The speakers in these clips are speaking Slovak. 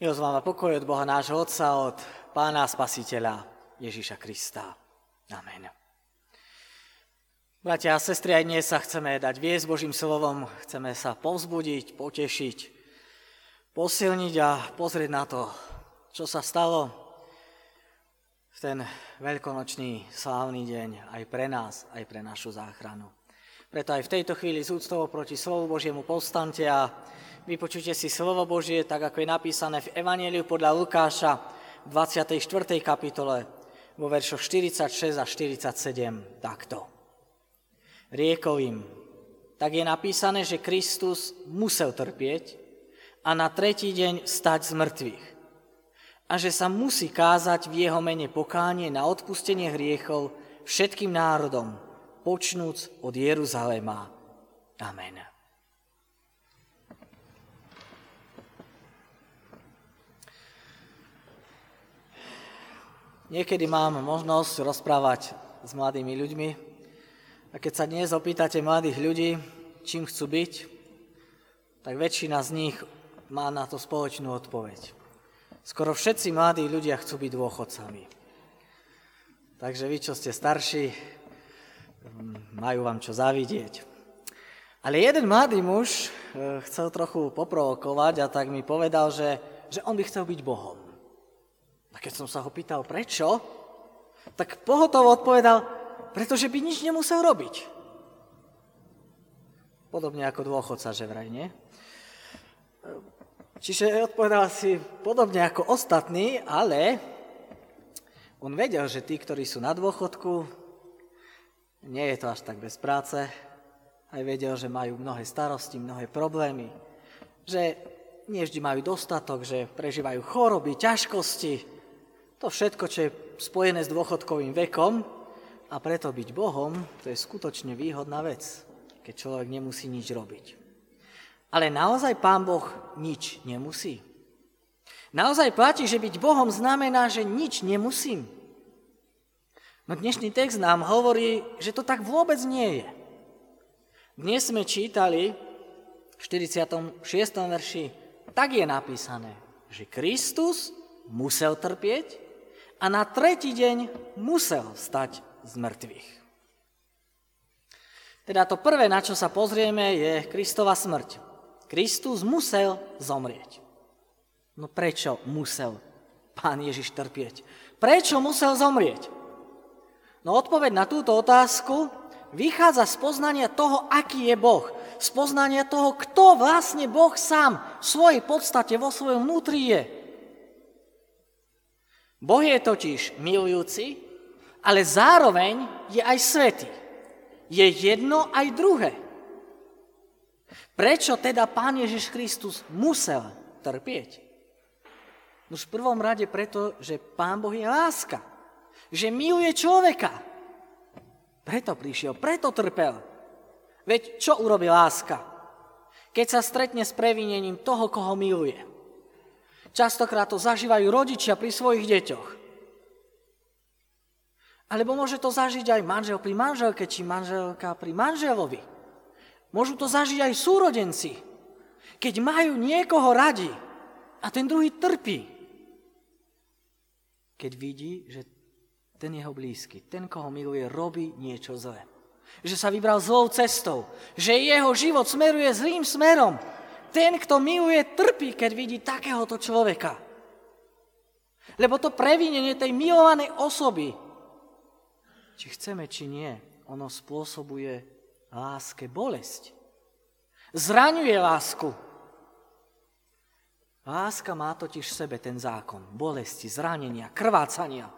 Milosť vám a pokoj od Boha nášho Otca, od Pána Spasiteľa Ježíša Krista. Amen. Bratia a sestry, aj dnes sa chceme dať viesť Božím slovom, chceme sa povzbudiť, potešiť, posilniť a pozrieť na to, čo sa stalo v ten veľkonočný slávny deň aj pre nás, aj pre našu záchranu. Preto aj v tejto chvíli z úctou proti slovu Božiemu povstante a vypočujte si slovo Božie, tak ako je napísané v Evangeliu podľa Lukáša v 24. kapitole vo veršoch 46 a 47 takto. Riekol im, tak je napísané, že Kristus musel trpieť a na tretí deň stať z mŕtvych a že sa musí kázať v jeho mene pokánie na odpustenie hriechov všetkým národom, počnúc od Jeruzalema. Amen. Niekedy mám možnosť rozprávať s mladými ľuďmi a keď sa dnes opýtate mladých ľudí, čím chcú byť, tak väčšina z nich má na to spoločnú odpoveď. Skoro všetci mladí ľudia chcú byť dôchodcami. Takže vy, čo ste starší, majú vám čo zavidieť. Ale jeden mladý muž eh, chcel trochu poprovokovať a tak mi povedal, že, že on by chcel byť Bohom. A keď som sa ho pýtal prečo, tak pohotovo odpovedal, pretože by nič nemusel robiť. Podobne ako dôchodca, že vraj, nie? Čiže odpovedal si podobne ako ostatní, ale on vedel, že tí, ktorí sú na dôchodku, nie je to až tak bez práce. Aj vedel, že majú mnohé starosti, mnohé problémy. Že nie vždy majú dostatok, že prežívajú choroby, ťažkosti, to všetko, čo je spojené s dôchodkovým vekom a preto byť Bohom, to je skutočne výhodná vec, keď človek nemusí nič robiť. Ale naozaj Pán Boh nič nemusí. Naozaj platí, že byť Bohom znamená, že nič nemusím. No dnešný text nám hovorí, že to tak vôbec nie je. Dnes sme čítali v 46. verši, tak je napísané, že Kristus musel trpieť a na tretí deň musel stať z mŕtvych. Teda to prvé, na čo sa pozrieme, je Kristova smrť. Kristus musel zomrieť. No prečo musel pán Ježiš trpieť? Prečo musel zomrieť? No odpoveď na túto otázku vychádza z poznania toho, aký je Boh. Z poznania toho, kto vlastne Boh sám v svojej podstate, vo svojom vnútri je. Boh je totiž milujúci, ale zároveň je aj svetý. Je jedno aj druhé. Prečo teda Pán Ježiš Kristus musel trpieť? No v prvom rade preto, že Pán Boh je láska. Že miluje človeka. Preto prišiel, preto trpel. Veď čo urobí láska? Keď sa stretne s previnením toho, koho miluje. Častokrát to zažívajú rodičia pri svojich deťoch. Alebo môže to zažiť aj manžel pri manželke, či manželka pri manželovi. Môžu to zažiť aj súrodenci, keď majú niekoho radi a ten druhý trpí. Keď vidí, že ten jeho blízky, ten, koho miluje, robí niečo zlé. Že sa vybral zlou cestou, že jeho život smeruje zlým smerom ten, kto miluje, trpí, keď vidí takéhoto človeka. Lebo to previnenie tej milovanej osoby, či chceme, či nie, ono spôsobuje láske bolesť. Zraňuje lásku. Láska má totiž v sebe ten zákon bolesti, zranenia, krvácania.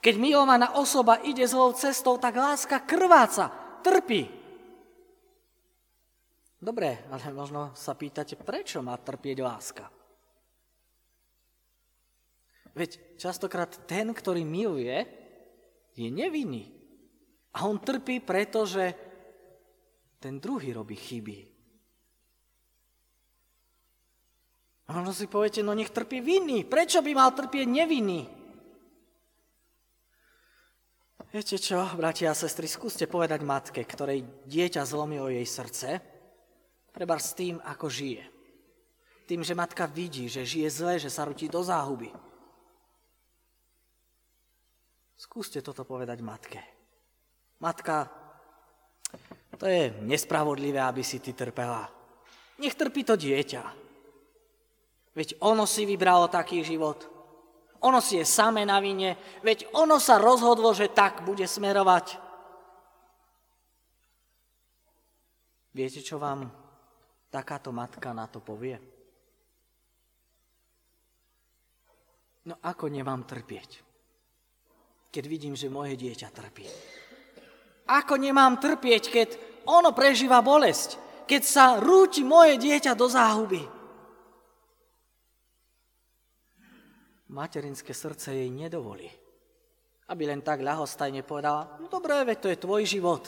Keď milovaná osoba ide zlou cestou, tak láska krváca, trpí. Dobre, ale možno sa pýtate, prečo má trpieť láska? Veď častokrát ten, ktorý miluje, je nevinný. A on trpí, pretože ten druhý robí chyby. A možno si poviete, no nech trpí vinný. Prečo by mal trpieť nevinný? Viete čo, bratia a sestry, skúste povedať matke, ktorej dieťa zlomilo jej srdce, Treba s tým, ako žije. tým, že matka vidí, že žije zle, že sa rúti do záhuby. Skúste toto povedať matke. Matka, to je nespravodlivé, aby si ty trpela. Nech trpí to dieťa. Veď ono si vybralo taký život. Ono si je samé na vine. Veď ono sa rozhodlo, že tak bude smerovať. Viete, čo vám takáto matka na to povie? No ako nemám trpieť, keď vidím, že moje dieťa trpí? Ako nemám trpieť, keď ono prežíva bolesť, keď sa rúti moje dieťa do záhuby? Materinské srdce jej nedovolí, aby len tak ľahostajne povedala, no dobré, veď to je tvoj život.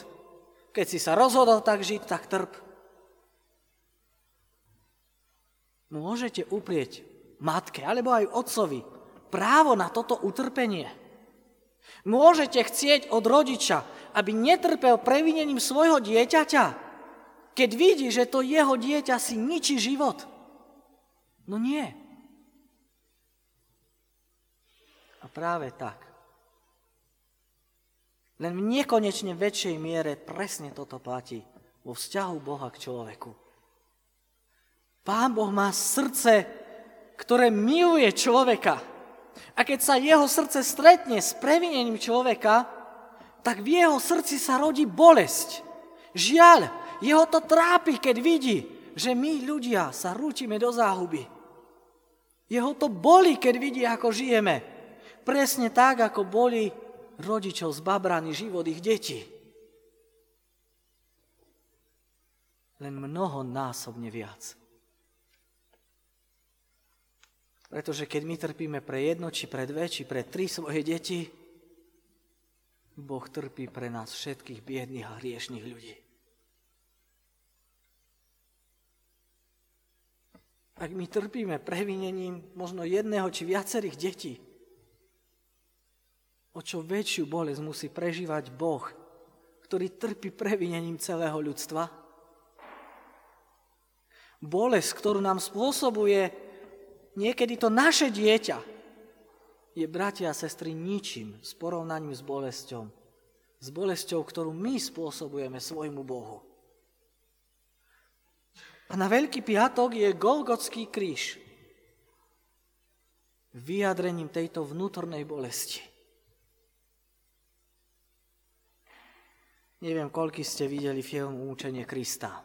Keď si sa rozhodol tak žiť, tak trp. Môžete uprieť matke alebo aj otcovi právo na toto utrpenie. Môžete chcieť od rodiča, aby netrpel previnením svojho dieťaťa, keď vidí, že to jeho dieťa si ničí život. No nie. A práve tak. Len v nekonečne väčšej miere presne toto platí vo vzťahu Boha k človeku. Pán Boh má srdce, ktoré miluje človeka. A keď sa jeho srdce stretne s previnením človeka, tak v jeho srdci sa rodí bolesť. Žiaľ, jeho to trápi, keď vidí, že my ľudia sa rútime do záhuby. Jeho to boli, keď vidí, ako žijeme. Presne tak, ako boli rodičov zbabraný život ich detí. Len mnoho násobne viac. Pretože keď my trpíme pre jedno, či pre dve, či pre tri svoje deti, Boh trpí pre nás všetkých biedných a hriešných ľudí. Ak my trpíme previnením možno jedného či viacerých detí, o čo väčšiu bolesť musí prežívať Boh, ktorý trpí previnením celého ľudstva? Bolesť, ktorú nám spôsobuje niekedy to naše dieťa je, bratia a sestry, ničím s porovnaním s bolesťou. S bolesťou, ktorú my spôsobujeme svojmu Bohu. A na Veľký piatok je Golgotský kríž vyjadrením tejto vnútornej bolesti. Neviem, koľky ste videli film Účenie Krista.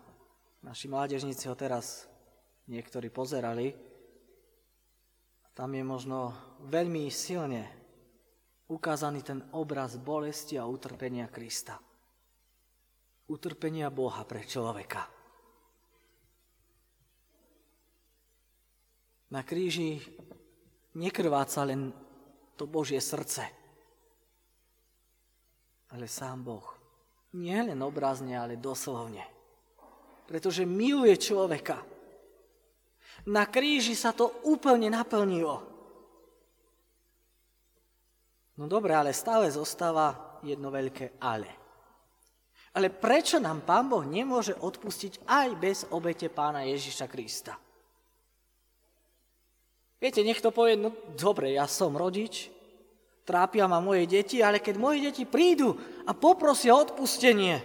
Naši mládežníci ho teraz niektorí pozerali. Tam je možno veľmi silne ukázaný ten obraz bolesti a utrpenia Krista. Utrpenia Boha pre človeka. Na kríži nekrváca len to Božie srdce, ale sám Boh. Nie len obrazne, ale doslovne. Pretože miluje človeka na kríži sa to úplne naplnilo. No dobre, ale stále zostáva jedno veľké ale. Ale prečo nám Pán Boh nemôže odpustiť aj bez obete Pána Ježiša Krista? Viete, niekto povie, no dobre, ja som rodič, trápia ma moje deti, ale keď moje deti prídu a poprosia odpustenie,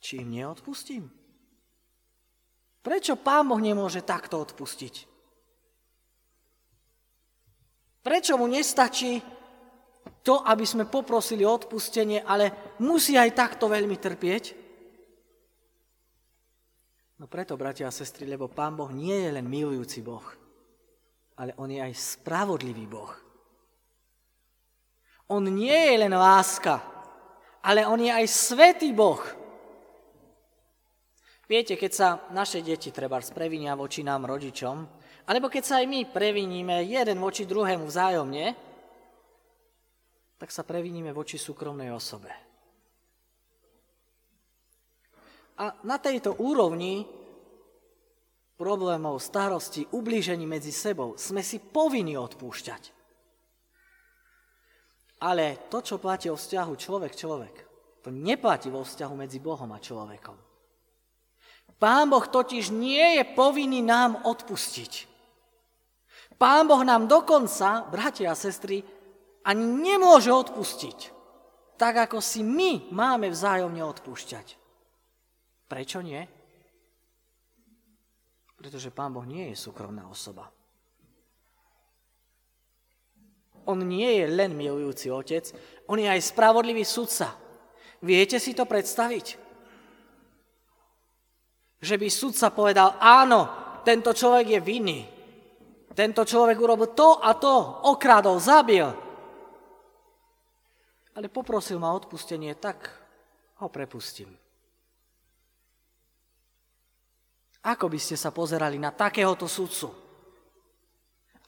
či im neodpustím? Prečo Pán Boh nemôže takto odpustiť? Prečo mu nestačí to, aby sme poprosili o odpustenie, ale musí aj takto veľmi trpieť? No preto, bratia a sestry, lebo Pán Boh nie je len milujúci Boh, ale On je aj spravodlivý Boh. On nie je len láska, ale On je aj svetý Boh. Viete, keď sa naše deti treba previnia voči nám rodičom, alebo keď sa aj my previníme jeden voči druhému vzájomne, tak sa previníme voči súkromnej osobe. A na tejto úrovni problémov, starosti, ublížení medzi sebou sme si povinni odpúšťať. Ale to, čo platí o vzťahu človek-človek, to neplatí vo vzťahu medzi Bohom a človekom. Pán Boh totiž nie je povinný nám odpustiť. Pán Boh nám dokonca, bratia a sestry, ani nemôže odpustiť, tak ako si my máme vzájomne odpúšťať. Prečo nie? Pretože Pán Boh nie je súkromná osoba. On nie je len milujúci otec, on je aj spravodlivý sudca. Viete si to predstaviť? Že by sudca povedal, áno, tento človek je vinný. Tento človek urobil to a to, okradol, zabil. Ale poprosil ma odpustenie, tak ho prepustím. Ako by ste sa pozerali na takéhoto sudcu?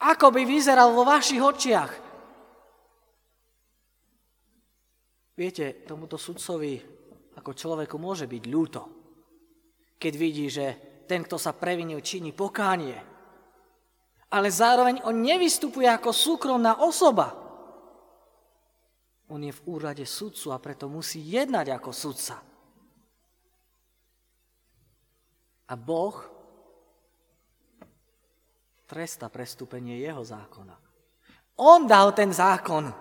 Ako by vyzeral vo vašich očiach? Viete, tomuto sudcovi ako človeku môže byť ľúto keď vidí, že ten, kto sa previnil, činí pokánie. Ale zároveň on nevystupuje ako súkromná osoba. On je v úrade sudcu a preto musí jednať ako sudca. A Boh tresta prestúpenie jeho zákona. On dal ten zákon.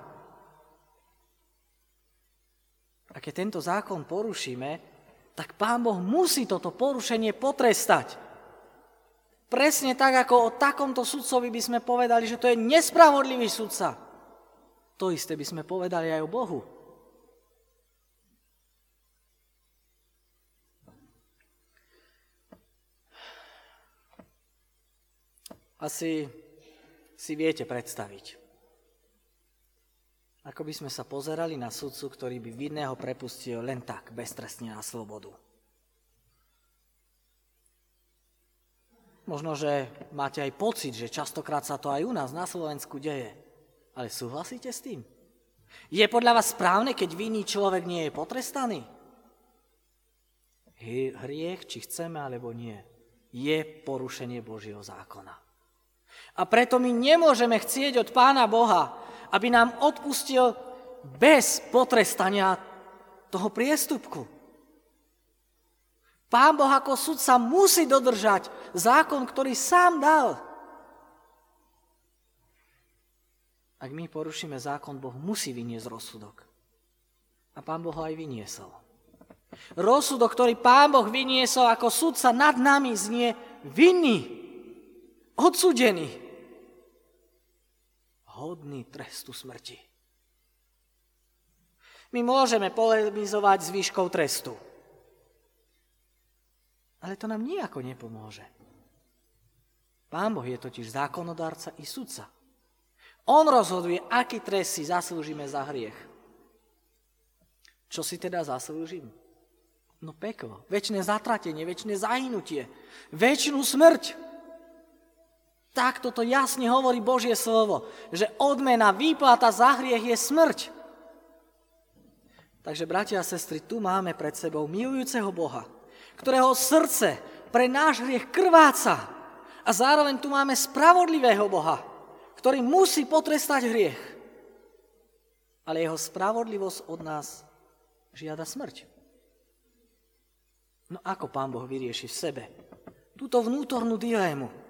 A keď tento zákon porušíme, tak Pán Boh musí toto porušenie potrestať. Presne tak, ako o takomto sudcovi by sme povedali, že to je nespravodlivý sudca. To isté by sme povedali aj o Bohu. Asi si viete predstaviť. Ako by sme sa pozerali na sudcu, ktorý by vinného prepustil len tak, beztrestne na slobodu. Možno, že máte aj pocit, že častokrát sa to aj u nás na Slovensku deje. Ale súhlasíte s tým? Je podľa vás správne, keď vinný človek nie je potrestaný? Hriech, či chceme alebo nie, je porušenie Božieho zákona. A preto my nemôžeme chcieť od Pána Boha, aby nám odpustil bez potrestania toho priestupku. Pán Boh ako sudca musí dodržať zákon, ktorý sám dal. Ak my porušíme zákon, Boh musí vyniesť rozsudok. A Pán Boh ho aj vyniesol. Rozsudok, ktorý Pán Boh vyniesol ako sudca nad nami, znie vinný, odsudený hodný trestu smrti. My môžeme polemizovať s výškou trestu. Ale to nám nijako nepomôže. Pán Boh je totiž zákonodárca i sudca. On rozhoduje, aký trest si zaslúžime za hriech. Čo si teda zaslúžim? No peklo, väčšie zatratenie, väčšie zahynutie, väčšinu smrť. Tak toto jasne hovorí Božie slovo, že odmena, výplata za hriech je smrť. Takže, bratia a sestry, tu máme pred sebou milujúceho Boha, ktorého srdce pre náš hriech krváca. A zároveň tu máme spravodlivého Boha, ktorý musí potrestať hriech. Ale jeho spravodlivosť od nás žiada smrť. No ako Pán Boh vyrieši v sebe túto vnútornú dilému?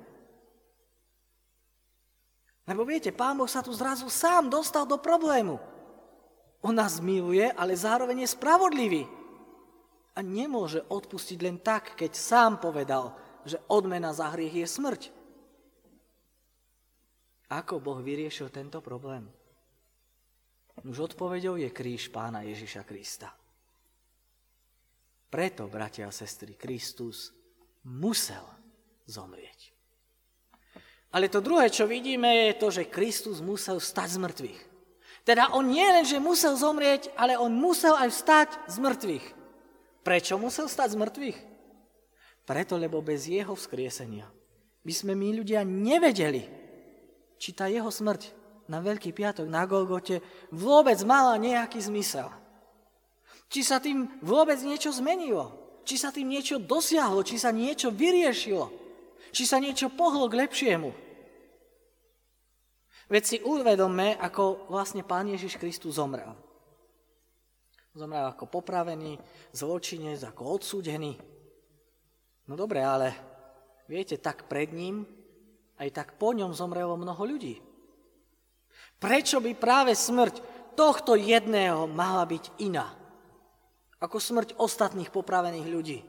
Lebo viete, Pán Boh sa tu zrazu sám dostal do problému. On nás miluje, ale zároveň je spravodlivý. A nemôže odpustiť len tak, keď sám povedal, že odmena za hriech je smrť. Ako Boh vyriešil tento problém? Už odpovedou je kríž pána Ježiša Krista. Preto, bratia a sestry, Kristus musel zomrieť. Ale to druhé, čo vidíme, je to, že Kristus musel stať z mŕtvych. Teda on nie len, že musel zomrieť, ale on musel aj vstať z mŕtvych. Prečo musel stať z mŕtvych? Preto, lebo bez jeho vzkriesenia by sme my ľudia nevedeli, či tá jeho smrť na Veľký piatok na Golgote vôbec mala nejaký zmysel. Či sa tým vôbec niečo zmenilo, či sa tým niečo dosiahlo, či sa niečo vyriešilo. Či sa niečo pohlo k lepšiemu. Veď si uvedomme, ako vlastne Pán Ježiš Kristus zomrel. Zomrel ako popravený, zločinec, ako odsúdený. No dobre, ale viete, tak pred ním, aj tak po ňom zomrelo mnoho ľudí. Prečo by práve smrť tohto jedného mala byť iná ako smrť ostatných popravených ľudí?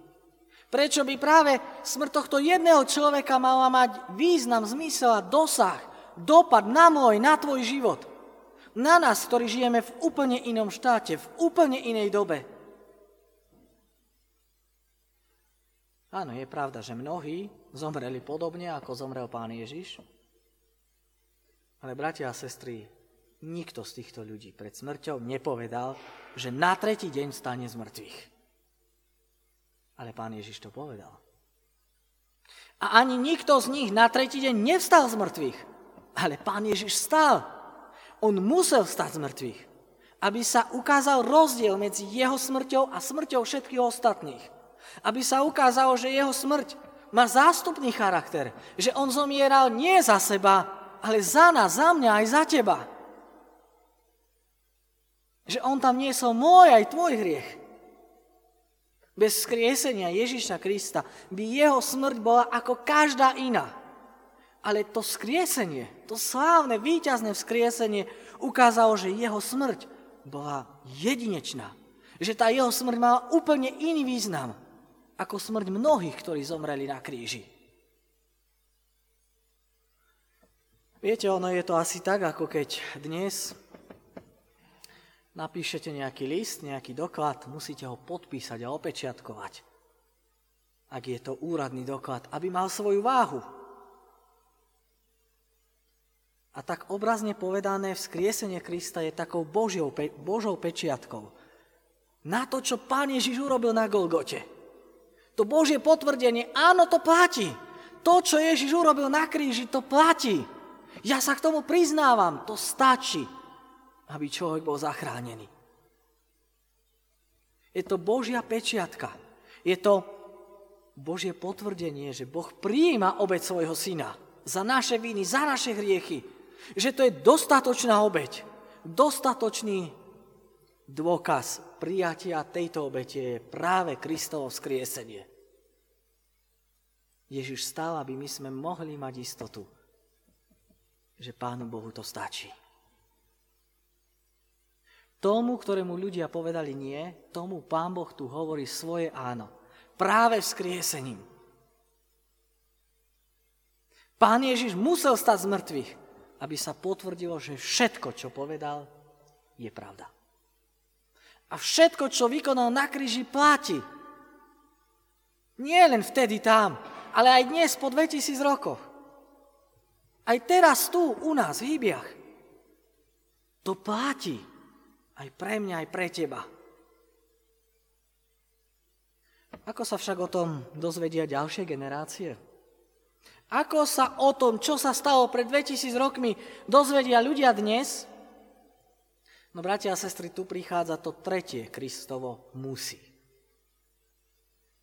Prečo by práve smrť tohto jedného človeka mala mať význam, zmysel a dosah, dopad na môj, na tvoj život? Na nás, ktorí žijeme v úplne inom štáte, v úplne inej dobe. Áno, je pravda, že mnohí zomreli podobne, ako zomrel pán Ježiš. Ale bratia a sestry, nikto z týchto ľudí pred smrťou nepovedal, že na tretí deň stane z mŕtvych. Ale pán Ježiš to povedal. A ani nikto z nich na tretí deň nevstal z mŕtvych. Ale pán Ježiš stal. On musel vstať z mŕtvych, aby sa ukázal rozdiel medzi jeho smrťou a smrťou všetkých ostatných. Aby sa ukázalo, že jeho smrť má zástupný charakter, že on zomieral nie za seba, ale za nás, za mňa aj za teba. Že on tam niesol môj aj tvoj hriech. Bez skriesenia Ježiša Krista by jeho smrť bola ako každá iná. Ale to skriesenie, to slávne, víťazné vzkriesenie ukázalo, že jeho smrť bola jedinečná. Že tá jeho smrť mala úplne iný význam ako smrť mnohých, ktorí zomreli na kríži. Viete, ono je to asi tak, ako keď dnes napíšete nejaký list, nejaký doklad, musíte ho podpísať a opečiatkovať. Ak je to úradný doklad, aby mal svoju váhu. A tak obrazne povedané, vzkriesenie Krista je takou Božiou, Božou pečiatkou. Na to, čo Pán Ježiš urobil na Golgote. To Božie potvrdenie, áno, to platí. To, čo Ježiš urobil na kríži, to platí. Ja sa k tomu priznávam, to stačí, aby človek bol zachránený. Je to Božia pečiatka. Je to Božie potvrdenie, že Boh prijíma obeď svojho syna za naše viny, za naše hriechy, že to je dostatočná obeď, dostatočný dôkaz prijatia tejto obete je práve Kristovo vzkriesenie. Ježiš stál, aby my sme mohli mať istotu, že Pánu Bohu to stačí. Tomu, ktorému ľudia povedali nie, tomu Pán Boh tu hovorí svoje áno. Práve vzkriesením. Pán Ježiš musel stať z mŕtvych, aby sa potvrdilo, že všetko, čo povedal, je pravda. A všetko, čo vykonal na kríži, platí. Nie len vtedy tam, ale aj dnes po 2000 rokoch. Aj teraz tu, u nás, v Hybiach. To platí. Aj pre mňa, aj pre teba. Ako sa však o tom dozvedia ďalšie generácie? Ako sa o tom, čo sa stalo pred 2000 rokmi, dozvedia ľudia dnes? No bratia a sestry, tu prichádza to tretie Kristovo musí.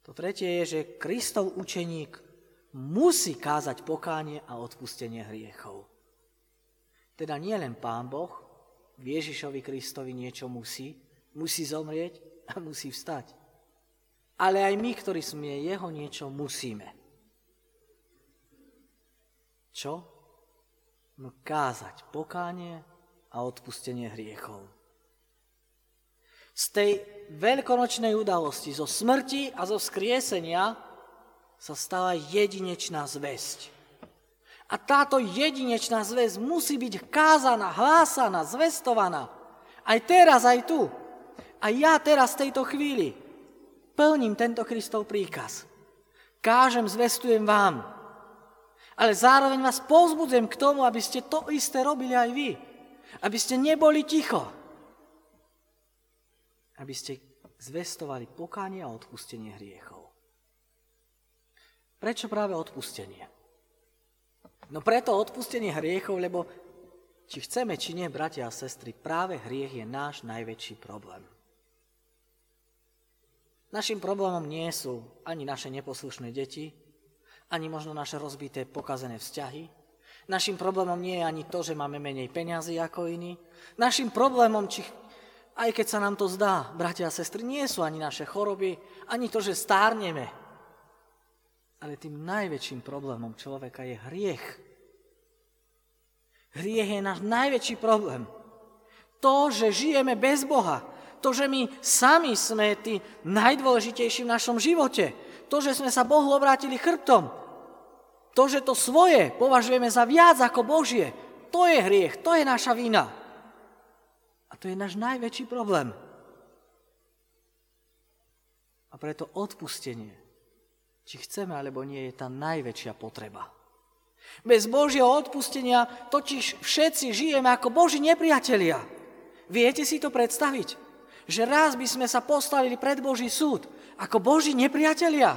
To tretie je, že Kristov učeník musí kázať pokánie a odpustenie hriechov. Teda nie len Pán Boh, Ježišovi Kristovi niečo musí, musí zomrieť a musí vstať. Ale aj my, ktorí sme Jeho, niečo musíme. Čo? No kázať pokánie a odpustenie hriechov. Z tej veľkonočnej udalosti, zo smrti a zo skriesenia sa stala jedinečná zväzť. A táto jedinečná zväzť musí byť kázaná, hlásaná, zvestovaná. Aj teraz, aj tu. A ja teraz v tejto chvíli plním tento Kristov príkaz. Kážem, zvestujem vám, ale zároveň vás pozbudzujem k tomu, aby ste to isté robili aj vy. Aby ste neboli ticho. Aby ste zvestovali pokánie a odpustenie hriechov. Prečo práve odpustenie? No preto odpustenie hriechov, lebo či chceme, či nie, bratia a sestry, práve hriech je náš najväčší problém. Našim problémom nie sú ani naše neposlušné deti, ani možno naše rozbité pokazené vzťahy. Našim problémom nie je ani to, že máme menej peňazí ako iní. Našim problémom, či, aj keď sa nám to zdá, bratia a sestry, nie sú ani naše choroby, ani to, že stárneme. Ale tým najväčším problémom človeka je hriech. Hriech je náš najväčší problém. To, že žijeme bez Boha. To, že my sami sme tí najdôležitejší v našom živote. To, že sme sa Bohu obrátili chrbtom. To, že to svoje považujeme za viac ako Božie. To je hriech, to je naša vina. A to je náš najväčší problém. A preto odpustenie, či chceme alebo nie, je tá najväčšia potreba. Bez Božieho odpustenia totiž všetci žijeme ako Boží nepriatelia. Viete si to predstaviť? Že raz by sme sa postavili pred Boží súd ako Boží nepriatelia.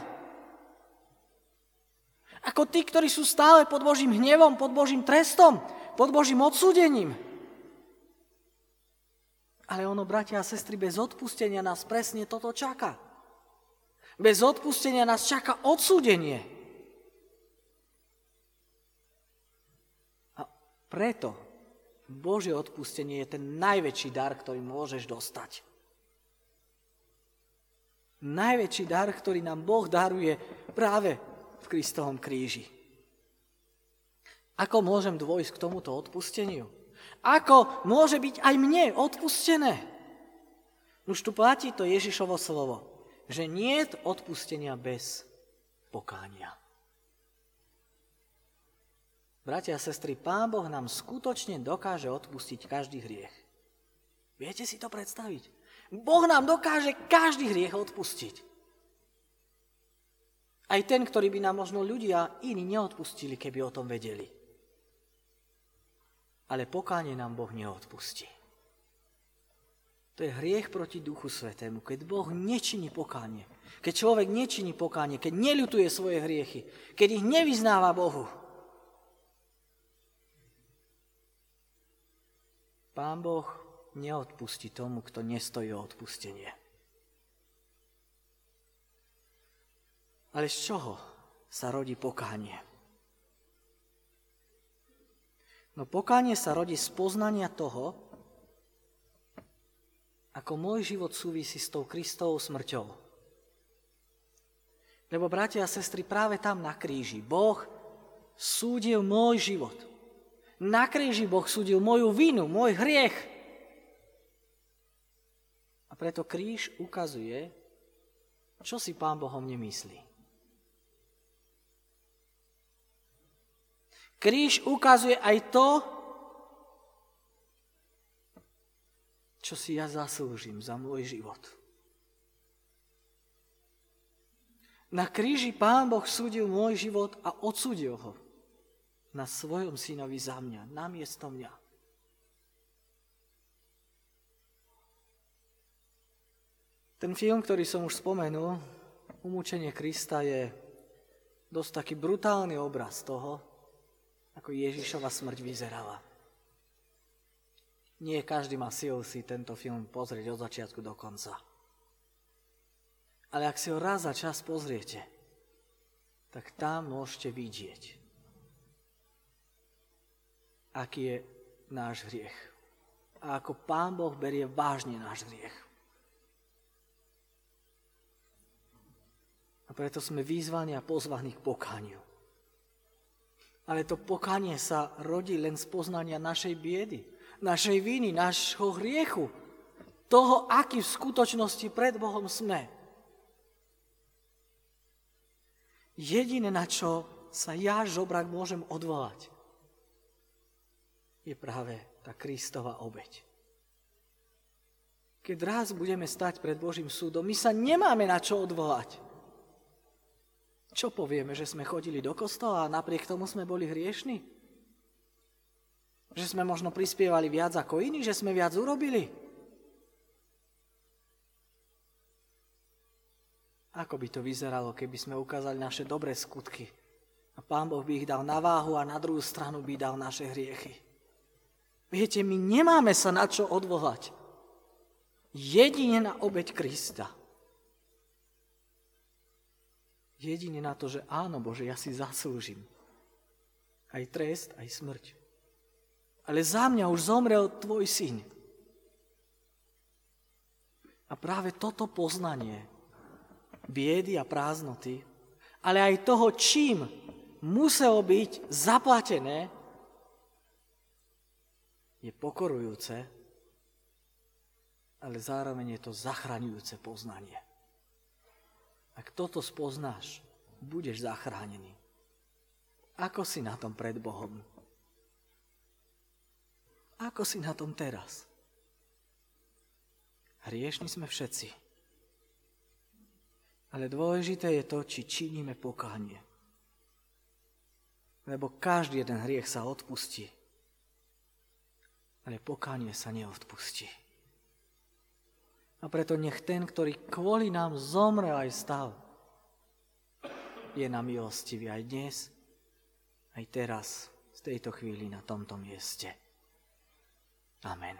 Ako tí, ktorí sú stále pod Božím hnevom, pod Božím trestom, pod Božím odsúdením. Ale ono, bratia a sestry, bez odpustenia nás presne toto čaká. Bez odpustenia nás čaká odsúdenie. A preto Božie odpustenie je ten najväčší dar, ktorý môžeš dostať. Najväčší dar, ktorý nám Boh daruje práve v Kristovom kríži. Ako môžem dôjsť k tomuto odpusteniu? Ako môže byť aj mne odpustené? Už tu platí to Ježišovo slovo že nie je odpustenia bez pokánia. Bratia a sestry, Pán Boh nám skutočne dokáže odpustiť každý hriech. Viete si to predstaviť? Boh nám dokáže každý hriech odpustiť. Aj ten, ktorý by nám možno ľudia iní neodpustili, keby o tom vedeli. Ale pokánie nám Boh neodpustí. To je hriech proti Duchu Svetému, keď Boh nečiní pokánie. Keď človek nečiní pokánie, keď neľutuje svoje hriechy, keď ich nevyznáva Bohu. Pán Boh neodpustí tomu, kto nestojí o odpustenie. Ale z čoho sa rodí pokánie? No pokánie sa rodí z poznania toho, ako môj život súvisí s tou Kristovou smrťou. Lebo, bratia a sestry, práve tam na kríži Boh súdil môj život. Na kríži Boh súdil moju vinu, môj hriech. A preto kríž ukazuje, čo si Pán Bohom nemyslí. Kríž ukazuje aj to, čo si ja zaslúžim za môj život. Na kríži Pán Boh súdil môj život a odsúdil ho na svojom synovi za mňa, namiesto mňa. Ten film, ktorý som už spomenul, Umúčenie Krista, je dosť taký brutálny obraz toho, ako Ježišova smrť vyzerala. Nie každý má silu si tento film pozrieť od začiatku do konca. Ale ak si ho raz za čas pozriete, tak tam môžete vidieť, aký je náš hriech. A ako Pán Boh berie vážne náš hriech. A preto sme vyzvaní a pozvaní k pokániu. Ale to pokanie sa rodí len z poznania našej biedy našej viny, našho hriechu, toho, aký v skutočnosti pred Bohom sme. Jediné, na čo sa ja, žobrak, môžem odvolať, je práve tá Kristova obeď. Keď raz budeme stať pred Božím súdom, my sa nemáme na čo odvolať. Čo povieme, že sme chodili do kostola a napriek tomu sme boli hriešni? Že sme možno prispievali viac ako iní, že sme viac urobili? Ako by to vyzeralo, keby sme ukázali naše dobré skutky a Pán Boh by ich dal na váhu a na druhú stranu by dal naše hriechy? Viete, my nemáme sa na čo odvolať. Jedine na obeď Krista. Jedine na to, že áno, Bože, ja si zaslúžim. Aj trest, aj smrť ale za mňa už zomrel tvoj syn. A práve toto poznanie biedy a prázdnoty ale aj toho, čím muselo byť zaplatené, je pokorujúce, ale zároveň je to zachraňujúce poznanie. Ak toto spoznáš, budeš zachránený. Ako si na tom pred Bohom? Ako si na tom teraz? Hriešni sme všetci. Ale dôležité je to, či činíme pokánie. Lebo každý jeden hriech sa odpustí. Ale pokánie sa neodpustí. A preto nech ten, ktorý kvôli nám zomre aj stal, je nám milostivý aj dnes, aj teraz, z tejto chvíli na tomto mieste. Amen.